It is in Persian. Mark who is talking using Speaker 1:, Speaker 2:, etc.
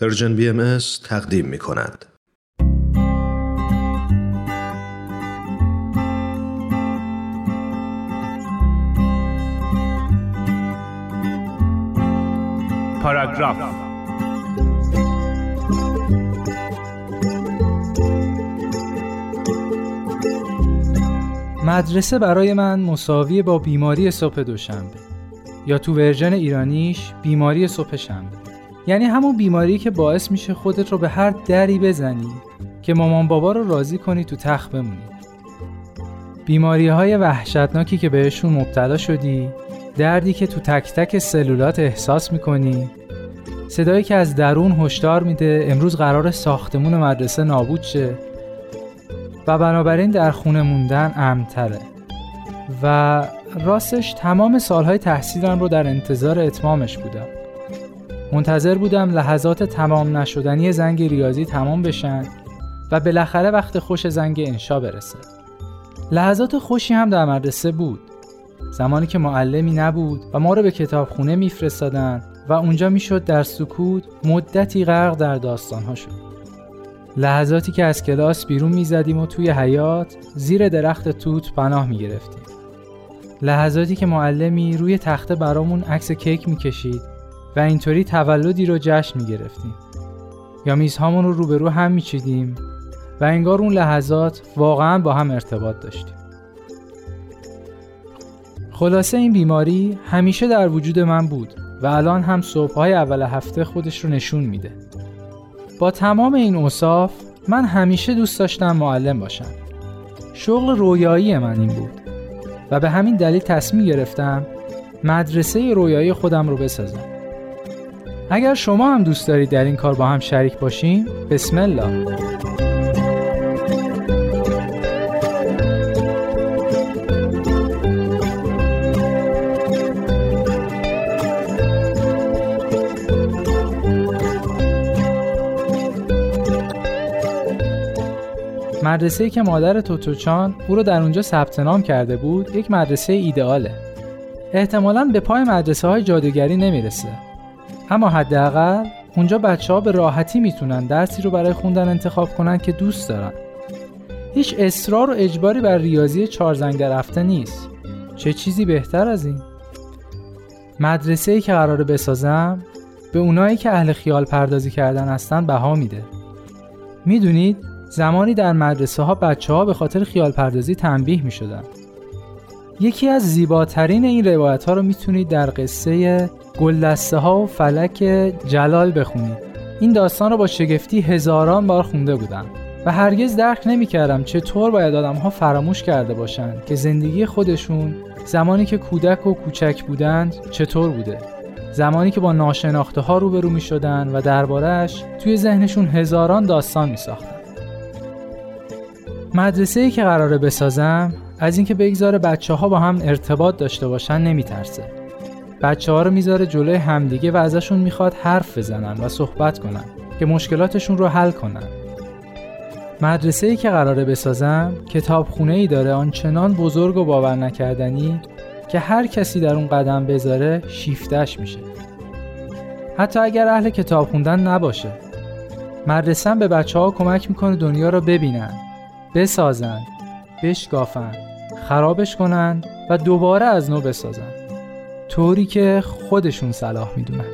Speaker 1: پرژن بی ام تقدیم می کند.
Speaker 2: پاراگراف مدرسه برای من مساوی با بیماری صبح دوشنبه یا تو ورژن ایرانیش بیماری صبح شنبه یعنی همون بیماری که باعث میشه خودت رو به هر دری بزنی که مامان بابا رو راضی کنی تو تخت بمونی. بیماری های وحشتناکی که بهشون مبتلا شدی دردی که تو تک تک سلولات احساس می‌کنی صدایی که از درون هشدار میده امروز قرار ساختمون مدرسه نابود شه و بنابراین در خونه موندن امتره و راستش تمام سالهای تحصیلم رو در انتظار اتمامش بودم. منتظر بودم لحظات تمام نشدنی زنگ ریاضی تمام بشن و بالاخره وقت خوش زنگ انشا برسه. لحظات خوشی هم در مدرسه بود. زمانی که معلمی نبود و ما رو به کتابخونه میفرستادن و اونجا می‌شد در سکوت مدتی غرق در داستانها شد. لحظاتی که از کلاس بیرون می‌زدیم و توی حیات زیر درخت توت پناه می‌گرفتیم. لحظاتی که معلمی روی تخته برامون عکس کیک می‌کشید و اینطوری تولدی رو جشن می گرفتیم یا میزهامون رو روبرو هم می چیدیم و انگار اون لحظات واقعا با هم ارتباط داشتیم. خلاصه این بیماری همیشه در وجود من بود و الان هم صبحهای اول هفته خودش رو نشون میده. با تمام این اوصاف من همیشه دوست داشتم معلم باشم. شغل رویایی من این بود و به همین دلیل تصمیم گرفتم مدرسه رویایی خودم رو بسازم. اگر شما هم دوست دارید در این کار با هم شریک باشیم بسم الله. مدرسه که مادر توتوچان او رو در اونجا ثبت نام کرده بود یک مدرسه ایدئاله. احتمالا به پای مدرسه های جادوگری نمی‌رسه. اما حداقل اونجا بچه ها به راحتی می‌تونن درسی رو برای خوندن انتخاب کنن که دوست دارن. هیچ اصرار و اجباری بر ریاضی چهار زنگ رفته نیست. چه چیزی بهتر از این؟ مدرسه ای که قراره بسازم به اونایی که اهل خیال پردازی کردن هستن بها میده. می‌دونید زمانی در مدرسه ها بچه ها به خاطر خیال پردازی تنبیه می شدن. یکی از زیباترین این روایت ها رو می‌تونید در قصه گلدسته ها و فلک جلال بخونید این داستان رو با شگفتی هزاران بار خونده بودم و هرگز درک نمی‌کردم چطور باید آدم ها فراموش کرده باشند که زندگی خودشون زمانی که کودک و کوچک بودند چطور بوده زمانی که با ناشناخته ها روبرو می شدن و دربارهش توی ذهنشون هزاران داستان می ساختن. مدرسه ای که قراره بسازم از اینکه بگذاره بچه ها با هم ارتباط داشته باشن نمی ترسه. بچه ها رو می‌ذاره جلوی همدیگه و ازشون می‌خواد حرف بزنن و صحبت کنن که مشکلاتشون رو حل کنن. مدرسه ای که قراره بسازم کتابخونه ای داره آنچنان بزرگ و باور نکردنی که هر کسی در اون قدم بذاره شیفتش میشه. حتی اگر اهل کتاب خوندن نباشه. مدرسه به بچه ها کمک می‌کنه دنیا رو ببینن. بسازن بشکافن خرابش کنن و دوباره از نو بسازن طوری که خودشون صلاح می‌دونن.